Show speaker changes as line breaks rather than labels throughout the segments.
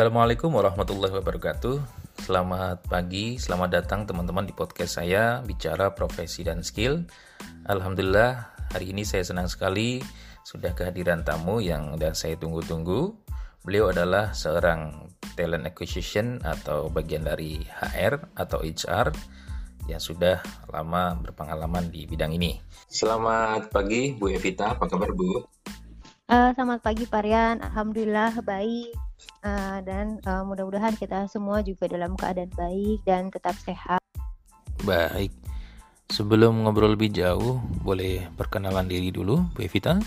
Assalamualaikum warahmatullahi wabarakatuh. Selamat pagi, selamat datang teman-teman di podcast saya Bicara Profesi dan Skill. Alhamdulillah, hari ini saya senang sekali sudah kehadiran tamu yang sudah saya tunggu-tunggu. Beliau adalah seorang talent acquisition atau bagian dari HR atau HR yang sudah lama berpengalaman di bidang ini. Selamat pagi Bu Evita, apa kabar Bu?
Uh, selamat pagi Pak Rian, Alhamdulillah baik uh, dan uh, mudah-mudahan kita semua juga dalam keadaan baik dan tetap sehat.
Baik, sebelum ngobrol lebih jauh, boleh perkenalan diri dulu Bu Evita?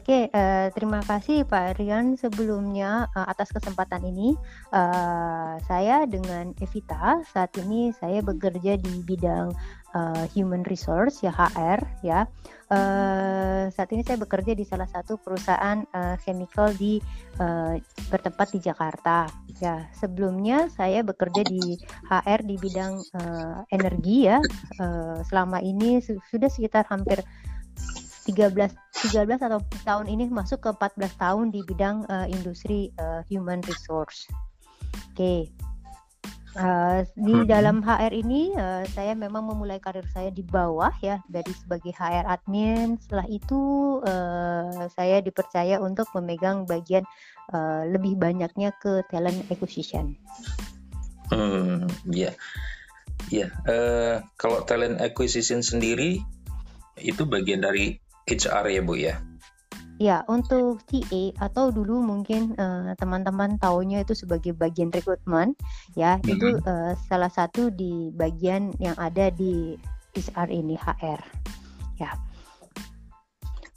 Oke, uh, terima kasih Pak Rian sebelumnya uh, atas kesempatan ini. Uh, saya dengan Evita saat ini saya bekerja di bidang uh, human resource ya HR ya. Uh, saat ini saya bekerja di salah satu perusahaan uh, chemical di uh, bertempat di Jakarta. Ya, sebelumnya saya bekerja di HR di bidang uh, energi ya. Uh, selama ini sudah sekitar hampir 13 13 atau tahun ini masuk ke 14 tahun di bidang uh, industri uh, human resource. Oke. Okay. Uh, di hmm. dalam HR ini uh, saya memang memulai karir saya di bawah ya dari sebagai HR admin. Setelah itu uh, saya dipercaya untuk memegang bagian uh, lebih banyaknya ke talent acquisition.
Hmm, ya, ya. Uh, kalau talent acquisition sendiri itu bagian dari HR ya bu ya?
Ya, untuk TA atau dulu mungkin uh, teman-teman taunya itu sebagai bagian rekrutmen, ya mm -hmm. itu uh, salah satu di bagian yang ada di HR ini HR. Ya.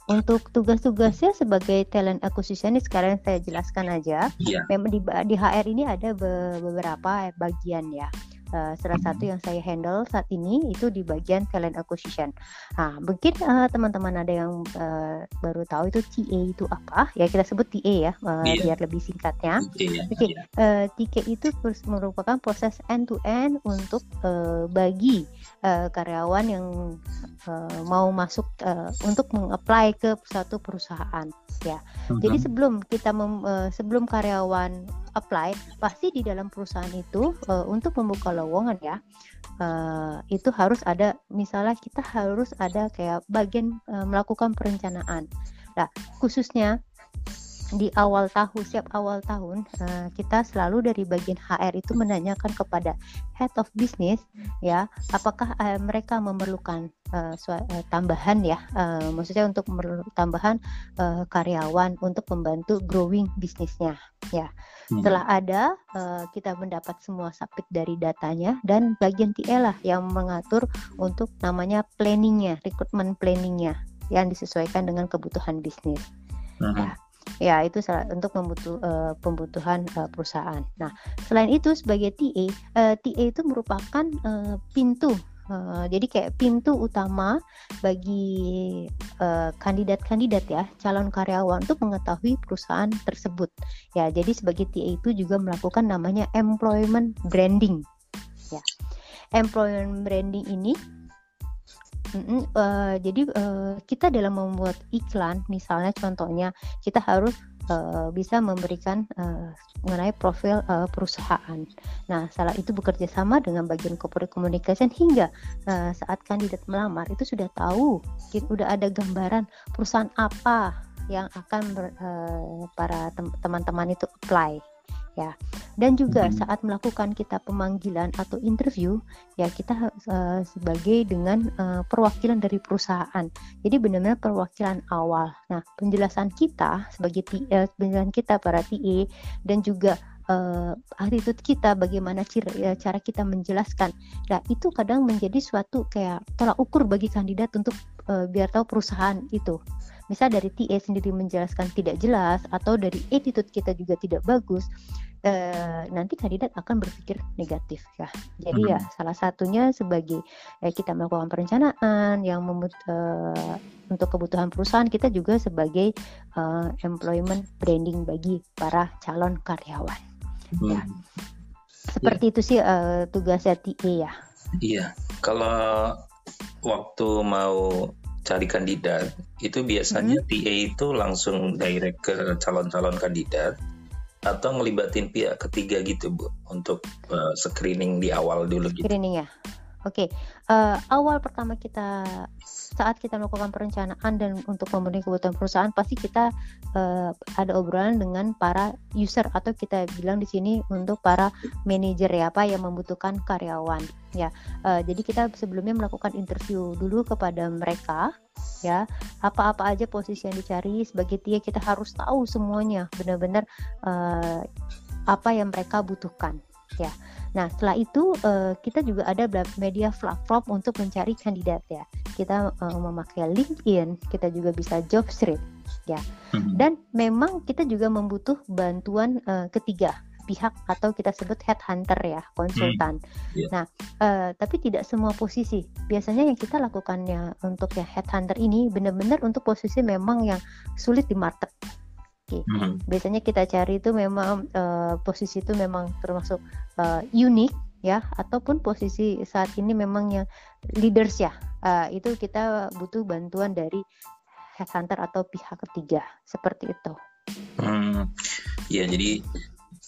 Untuk tugas-tugasnya sebagai talent acquisition ini sekarang saya jelaskan aja. Yeah. Memang di, di HR ini ada beberapa bagian ya. Uh, salah satu yang saya handle saat ini itu di bagian talent acquisition. Nah, mungkin uh, teman-teman ada yang uh, baru tahu itu TA itu apa? Ya kita sebut TA ya, uh, yeah. biar lebih singkatnya. Oke, okay. yeah. uh, TA itu merupakan proses end to end untuk uh, bagi uh, karyawan yang uh, mau masuk uh, untuk mengapply ke suatu perusahaan. Ya, mm -hmm. jadi sebelum kita mem, uh, sebelum karyawan apply pasti di dalam perusahaan itu uh, untuk membuka lowongan ya uh, itu harus ada misalnya kita harus ada kayak bagian uh, melakukan perencanaan. Nah khususnya di awal tahun siap awal tahun uh, kita selalu dari bagian HR itu menanyakan kepada head of business ya apakah uh, mereka memerlukan uh, uh, tambahan ya uh, maksudnya untuk tambahan uh, karyawan untuk membantu growing bisnisnya ya hmm. setelah ada uh, kita mendapat semua submit dari datanya dan bagian TL lah yang mengatur untuk namanya planningnya recruitment planningnya yang disesuaikan dengan kebutuhan bisnis uh -huh. ya Ya, itu untuk membutuh, uh, pembutuhan uh, perusahaan. Nah, selain itu sebagai TA, uh, eh, TA itu merupakan uh, pintu. Uh, jadi kayak pintu utama bagi kandidat-kandidat uh, ya calon karyawan untuk mengetahui perusahaan tersebut. Ya, jadi sebagai TA itu juga melakukan namanya employment branding. Ya, employment branding ini Mm-mm, uh, jadi uh, kita dalam membuat iklan, misalnya contohnya kita harus uh, bisa memberikan uh, mengenai profil uh, perusahaan. Nah, salah itu bekerja sama dengan bagian corporate communication hingga uh, saat kandidat melamar itu sudah tahu, sudah ada gambaran perusahaan apa yang akan ber, uh, para teman-teman itu apply ya dan juga hmm. saat melakukan kita pemanggilan atau interview ya kita uh, sebagai dengan uh, perwakilan dari perusahaan. Jadi benar-benar perwakilan awal. Nah penjelasan kita sebagai uh, penjelasan kita para TE dan juga uh, attitude kita bagaimana cara, cara kita menjelaskan. Nah itu kadang menjadi suatu kayak tolak ukur bagi kandidat untuk uh, biar tahu perusahaan itu. Misal dari TA sendiri menjelaskan tidak jelas atau dari attitude kita juga tidak bagus eh, nanti kandidat akan berpikir negatif ya jadi hmm. ya salah satunya sebagai eh, kita melakukan perencanaan yang memut, eh, untuk kebutuhan perusahaan kita juga sebagai eh, employment branding bagi para calon karyawan hmm. ya seperti ya. itu sih uh, tugasnya TA ya
iya kalau waktu mau cari kandidat itu biasanya hmm. TA itu langsung direct ke calon-calon kandidat atau ngelibatin pihak ketiga gitu bu untuk uh, screening di awal dulu
gitu. Screening ya. Oke, okay. uh, awal pertama kita saat kita melakukan perencanaan dan untuk memenuhi kebutuhan perusahaan pasti kita uh, ada obrolan dengan para user atau kita bilang di sini untuk para manajer ya apa yang membutuhkan karyawan ya. Uh, jadi kita sebelumnya melakukan interview dulu kepada mereka ya apa-apa aja posisi yang dicari sebagai dia kita harus tahu semuanya benar-benar uh, apa yang mereka butuhkan ya. Nah, setelah itu uh, kita juga ada media platform untuk mencari kandidat ya. Kita uh, memakai LinkedIn, kita juga bisa JobStreet ya. Hmm. Dan memang kita juga membutuh bantuan uh, ketiga pihak atau kita sebut headhunter ya konsultan. Hmm. Yeah. Nah, uh, tapi tidak semua posisi. Biasanya yang kita lakukannya untuk ya headhunter ini benar-benar untuk posisi memang yang sulit di market okay. mm-hmm. biasanya kita cari itu memang uh, posisi itu memang termasuk uh, unik ya, ataupun posisi saat ini memang yang leaders ya, uh, itu kita butuh bantuan dari headhunter atau pihak ketiga seperti itu.
Hmm, ya jadi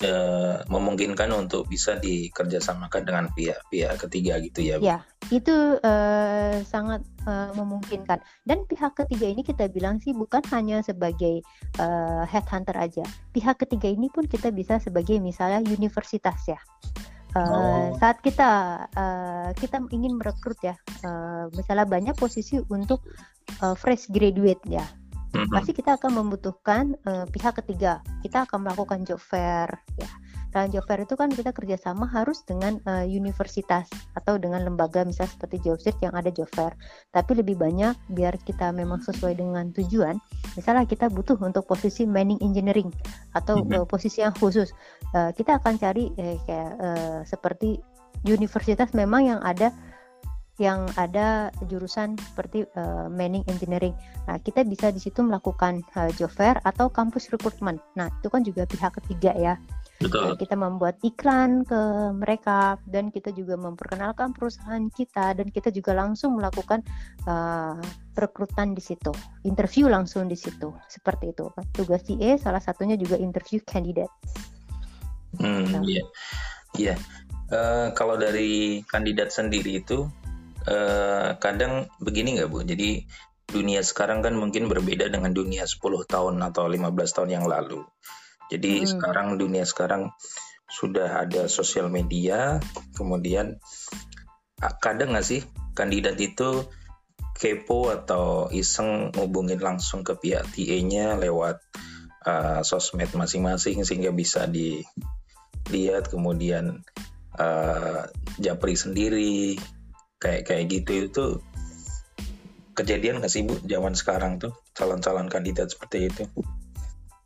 uh, memungkinkan untuk bisa dikerjasamakan dengan pihak-pihak ketiga gitu ya.
Ya, itu uh, sangat uh, memungkinkan. Dan pihak ketiga ini kita bilang sih bukan hanya sebagai uh, headhunter aja. Pihak ketiga ini pun kita bisa sebagai misalnya universitas ya. Uh, oh. Saat kita uh, kita ingin merekrut ya, uh, misalnya banyak posisi untuk uh, fresh graduate ya hmm Pasti kita akan membutuhkan uh, pihak ketiga. Kita akan melakukan job fair, ya. Dan job fair itu kan kita kerjasama harus dengan uh, universitas atau dengan lembaga misalnya seperti Jobstreet yang ada job fair. Tapi lebih banyak biar kita memang sesuai dengan tujuan. Misalnya kita butuh untuk posisi mining engineering atau mm-hmm. uh, posisi yang khusus. Uh, kita akan cari eh, kayak uh, seperti universitas memang yang ada yang ada jurusan seperti uh, mining engineering. Nah, kita bisa di situ melakukan uh, job fair atau kampus recruitment. Nah, itu kan juga pihak ketiga ya. Betul. Kita membuat iklan ke mereka dan kita juga memperkenalkan perusahaan kita dan kita juga langsung melakukan uh, rekrutan di situ, interview langsung di situ. Seperti itu. Tugas CA salah satunya juga interview kandidat.
Hmm, nah. iya. Iya. Uh, kalau dari kandidat sendiri itu uh, kadang begini nggak Bu? Jadi dunia sekarang kan mungkin berbeda dengan dunia 10 tahun atau 15 tahun yang lalu. Jadi hmm. sekarang dunia sekarang sudah ada sosial media, kemudian ah, kadang nggak sih kandidat itu kepo atau iseng ngubungin langsung ke pihak TA-nya lewat uh, sosmed masing-masing sehingga bisa dilihat kemudian uh, japri sendiri kayak kayak gitu itu kejadian nggak sih bu zaman sekarang tuh calon-calon kandidat seperti itu?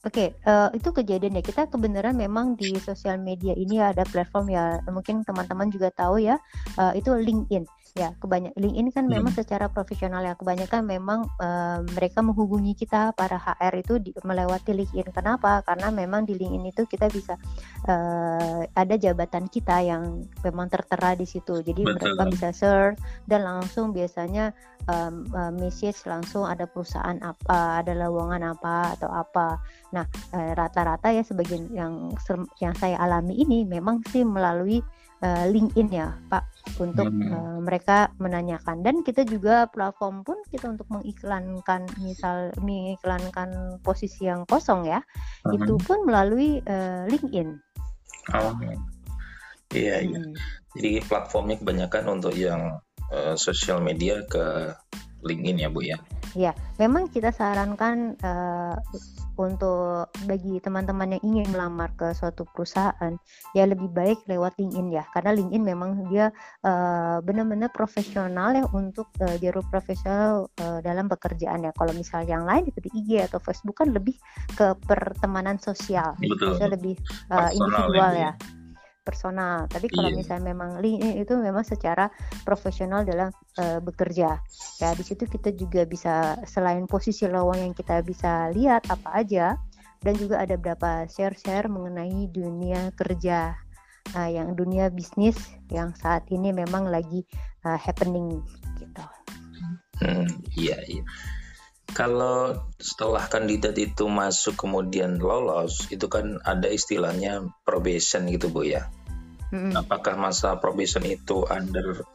Oke, okay, uh, eh, itu kejadian ya. Kita kebenaran memang di sosial media ini ada platform ya, mungkin teman-teman juga tahu ya, uh, itu LinkedIn ya kebanyak LinkedIn kan hmm. memang secara profesional ya kebanyakan memang uh, mereka menghubungi kita para HR itu di, melewati LinkedIn kenapa karena memang di LinkedIn itu kita bisa uh, ada jabatan kita yang memang tertera di situ jadi Betul. mereka bisa search dan langsung biasanya um, uh, message langsung ada perusahaan apa ada lowongan apa atau apa nah rata-rata uh, ya sebagian yang yang saya alami ini memang sih melalui uh, LinkedIn ya Pak untuk hmm. uh, mereka menanyakan dan kita juga platform pun kita untuk mengiklankan misal mengiklankan posisi yang kosong ya hmm. itu pun melalui uh, LinkedIn.
Oh. Iya, iya. Hmm. Jadi platformnya kebanyakan untuk yang uh, sosial media ke LinkedIn ya Bu ya.
Ya, memang kita sarankan uh, untuk bagi teman-teman yang ingin melamar ke suatu perusahaan, ya lebih baik lewat LinkedIn ya, karena LinkedIn memang dia uh, benar-benar profesional ya untuk uh, jalur profesional uh, dalam pekerjaan ya. Kalau misal yang lain seperti IG atau Facebook kan lebih ke pertemanan sosial, Betul. lebih uh, individual ya. ya personal. Tapi kalau yeah. misalnya memang LinkedIn itu memang secara profesional dalam uh, bekerja. Ya di situ kita juga bisa selain posisi lowongan yang kita bisa lihat apa aja dan juga ada beberapa share-share mengenai dunia kerja uh, yang dunia bisnis yang saat ini memang lagi uh, happening gitu.
Hmm, iya iya. Kalau setelah kandidat itu masuk kemudian lolos, itu kan ada istilahnya probation gitu Bu ya. Mm-hmm. Apakah masa probation itu under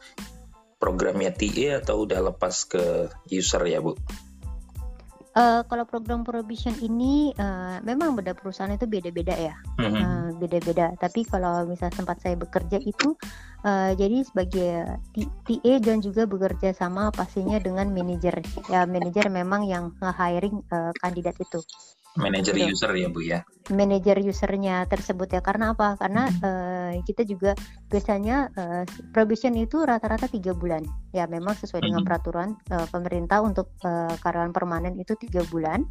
programnya TA atau udah lepas ke user ya Bu?
Uh, kalau program probation ini uh, memang beda perusahaan itu beda-beda ya, mm-hmm. uh, beda-beda. Tapi kalau misalnya tempat saya bekerja itu, uh, jadi sebagai TA dan juga bekerja sama pastinya dengan manajer. Ya manajer memang yang nge-hiring uh, kandidat itu
manajer user ya bu ya
manajer usernya tersebut ya karena apa karena hmm. uh, kita juga biasanya uh, probation itu rata-rata tiga bulan ya memang sesuai hmm. dengan peraturan uh, pemerintah untuk uh, karyawan permanen itu tiga bulan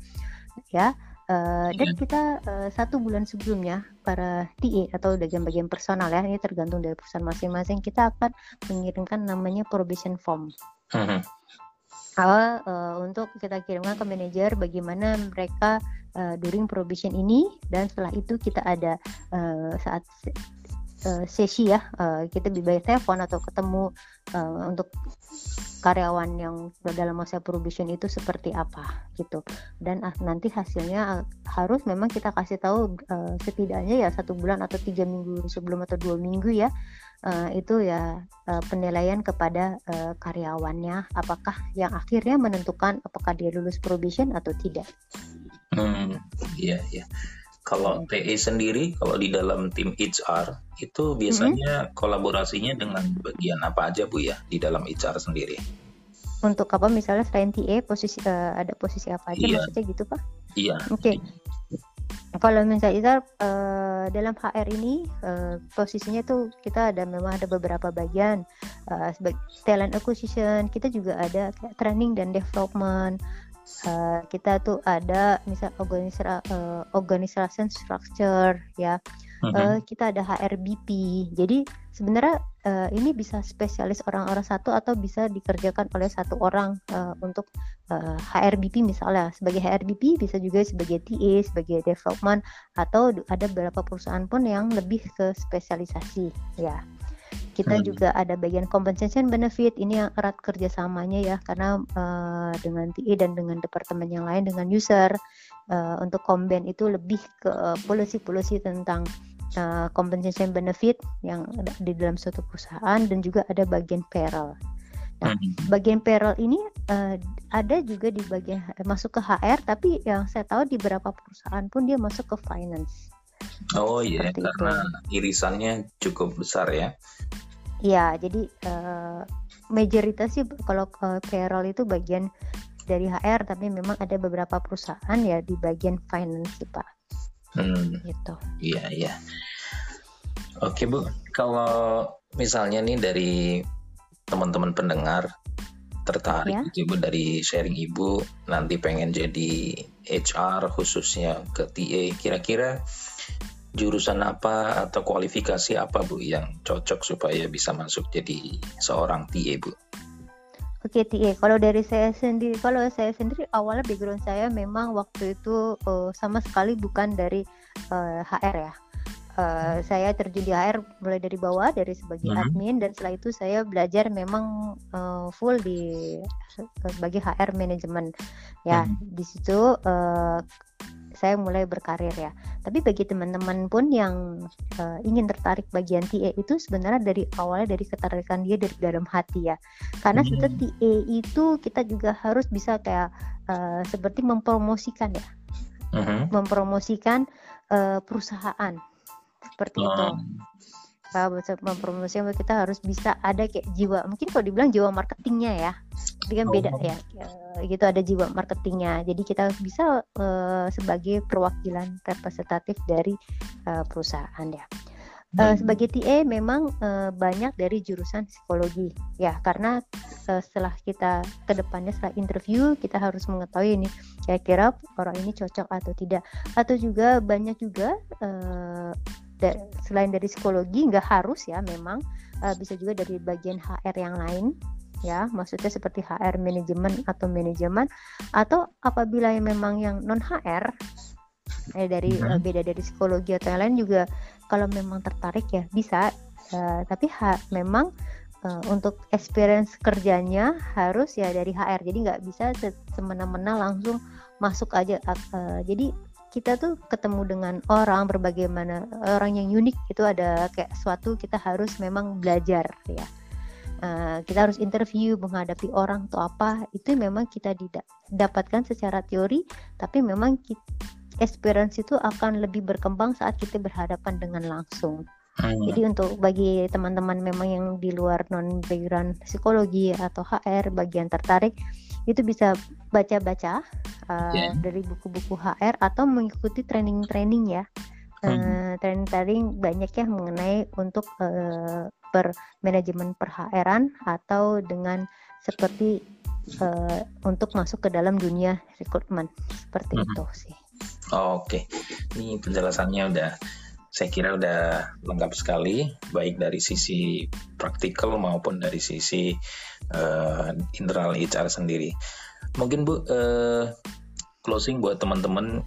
ya Uh, dan iya. kita uh, satu bulan sebelumnya para TA atau bagian-bagian personal ya ini tergantung dari perusahaan masing-masing kita akan mengirimkan namanya probation form. Uh-huh. uh, untuk kita kirimkan ke manajer bagaimana mereka uh, during probation ini dan setelah itu kita ada uh, saat uh, sesi ya uh, kita bisa telepon atau ketemu uh, untuk karyawan yang dalam masa probation itu seperti apa gitu dan uh, nanti hasilnya harus memang kita kasih tahu uh, setidaknya ya satu bulan atau tiga minggu sebelum atau dua minggu ya uh, itu ya uh, penilaian kepada uh, karyawannya apakah yang akhirnya menentukan apakah dia lulus probation atau tidak.
Hmm, iya iya. Kalau TE sendiri, kalau di dalam tim HR itu biasanya hmm. kolaborasinya dengan bagian apa aja bu ya di dalam HR sendiri?
Untuk apa misalnya selain TE posisi uh, ada posisi apa aja iya. maksudnya gitu pak?
Iya.
Oke. Okay. Kalau misalnya HR uh, dalam HR ini uh, posisinya tuh kita ada memang ada beberapa bagian uh, sebagai talent acquisition kita juga ada training dan development uh, kita tuh ada misal organisasi uh, organization structure ya. Uh, kita ada HRBP jadi sebenarnya uh, ini bisa spesialis orang-orang satu atau bisa dikerjakan oleh satu orang uh, untuk uh, HRBP misalnya. Sebagai HRBP bisa juga sebagai TA sebagai development atau ada beberapa perusahaan pun yang lebih ke spesialisasi ya kita hmm. juga ada bagian compensation benefit ini yang erat kerjasamanya ya karena uh, dengan TI dan dengan departemen yang lain dengan user uh, untuk combine itu lebih ke polisi-polisi tentang uh, compensation benefit yang di dalam suatu perusahaan dan juga ada bagian payroll. Nah, hmm. bagian payroll ini uh, ada juga di bagian masuk ke HR, tapi yang saya tahu di beberapa perusahaan pun dia masuk ke finance.
Oh iya, karena itu. irisannya cukup besar ya.
Iya, jadi uh, mayoritas sih kalau uh, payroll itu bagian dari HR, tapi memang ada beberapa perusahaan ya di bagian finance sih Pak.
Hmm. Gitu. Iya iya. Oke Bu, kalau misalnya nih dari teman-teman pendengar tertarik ya. gitu dari sharing Ibu nanti pengen jadi HR khususnya ke TA, kira-kira jurusan apa atau kualifikasi apa Bu yang cocok supaya bisa masuk jadi seorang TA Bu?
Oke TA, kalau dari saya sendiri, kalau saya sendiri awalnya background saya memang waktu itu uh, sama sekali bukan dari uh, eh, HR ya. Uh, saya terjun di HR mulai dari bawah dari sebagai hmm. admin dan setelah itu saya belajar memang uh, full di sebagai HR manajemen ya hmm. di situ uh, saya mulai berkarir ya. Tapi bagi teman-teman pun yang uh, ingin tertarik bagian TA itu sebenarnya dari awalnya dari ketertarikan dia dari dalam hati ya. Karena hmm. setelah TA itu kita juga harus bisa kayak uh, seperti mempromosikan ya. Hmm. Mempromosikan uh, perusahaan seperti hmm. itu kalau mempromosikan kita harus bisa ada kayak jiwa. Mungkin kalau dibilang jiwa marketingnya ya. Tapi kan beda oh. ya. Gitu ada jiwa marketingnya. Jadi kita bisa uh, sebagai perwakilan representatif dari uh, perusahaan ya. Uh, sebagai TA memang uh, banyak dari jurusan psikologi. Ya karena uh, setelah kita ke depannya setelah interview kita harus mengetahui ini kira-kira orang ini cocok atau tidak. Atau juga banyak juga uh, da selain dari psikologi nggak harus ya memang uh, bisa juga dari bagian HR yang lain ya. Maksudnya seperti HR manajemen atau manajemen atau apabila yang memang yang non HR eh dari uh, beda dari psikologi atau yang lain juga kalau memang tertarik ya bisa. Uh, tapi ha, memang uh, untuk experience kerjanya harus ya dari HR jadi nggak bisa semena-mena langsung masuk aja uh, jadi kita tuh ketemu dengan orang berbagai mana orang yang unik itu ada kayak suatu kita harus memang belajar ya uh, kita harus interview menghadapi orang atau apa itu memang kita tidak dapatkan secara teori tapi memang kita, experience itu akan lebih berkembang saat kita berhadapan dengan langsung Hmm. Jadi untuk bagi teman-teman memang yang di luar non background psikologi atau HR bagian tertarik itu bisa baca-baca uh, yeah. dari buku-buku HR atau mengikuti training-training ya. Hmm. Uh, training-training banyak ya mengenai untuk uh, per manajemen per HR-an atau dengan seperti uh, untuk masuk ke dalam dunia rekrutmen seperti hmm. itu sih.
Oh, Oke, okay. ini penjelasannya udah saya kira udah lengkap sekali baik dari sisi praktikal maupun dari sisi uh, internal HR sendiri. Mungkin Bu uh, closing buat teman-teman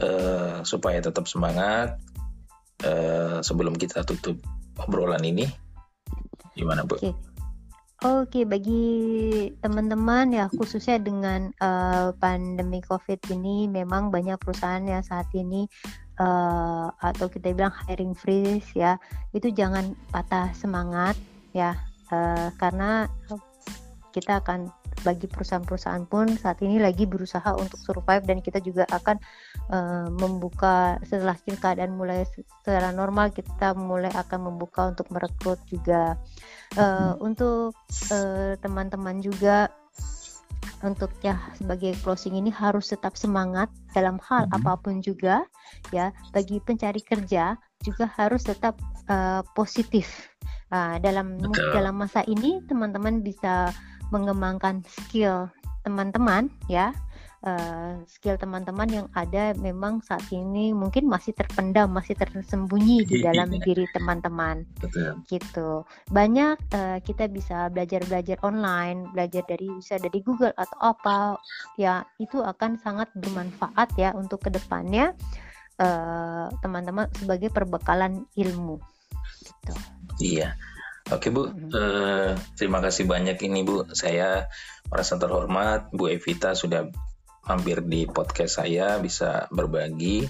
uh, supaya tetap semangat uh, sebelum kita tutup obrolan ini. Gimana Bu?
Oke. Oke, bagi teman-teman ya khususnya dengan uh, pandemi COVID ini memang banyak perusahaan yang saat ini uh, atau kita bilang hiring freeze ya itu jangan patah semangat ya uh, karena kita akan bagi perusahaan-perusahaan pun saat ini lagi berusaha untuk survive dan kita juga akan uh, membuka setelah keadaan mulai secara normal kita mulai akan membuka untuk merekrut juga. Uh, untuk teman-teman uh, juga untuk ya sebagai closing ini harus tetap semangat dalam hal mm -hmm. apa pun juga ya bagi pencari kerja juga harus tetap uh, positif uh, dalam Betul. dalam masa ini teman-teman bisa mengembangkan skill teman-teman ya uh, skill teman-teman yang ada memang saat ini mungkin masih terpendam, masih tersembunyi di iya. dalam diri teman-teman. Gitu. Banyak uh, kita bisa belajar-belajar online, belajar dari bisa dari Google atau apa, ya itu akan sangat bermanfaat ya untuk ke depannya uh, teman-teman sebagai perbekalan ilmu. Gitu.
Iya. Oke Bu, mm -hmm. uh, terima kasih banyak ini Bu. Saya merasa terhormat Bu Evita sudah mampir di podcast saya bisa berbagi.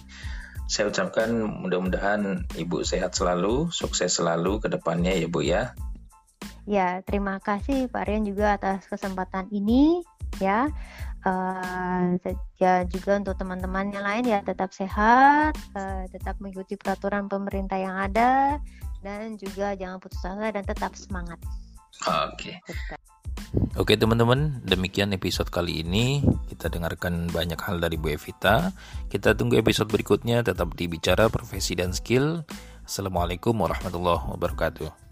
Saya ucapkan mudah-mudahan Ibu sehat selalu, sukses selalu ke depannya ya Bu ya.
Ya, terima kasih Pak Rian juga atas kesempatan ini ya. Uh, ya juga untuk teman-teman yang lain ya tetap sehat, uh, tetap mengikuti peraturan pemerintah yang ada dan juga jangan putus asa dan tetap semangat.
Oke. Okay. Oke teman-teman, demikian episode kali ini. Kita dengarkan banyak hal dari Bu Evita. Kita tunggu episode berikutnya tetap di Bicara Profesi dan Skill. Assalamualaikum warahmatullahi wabarakatuh.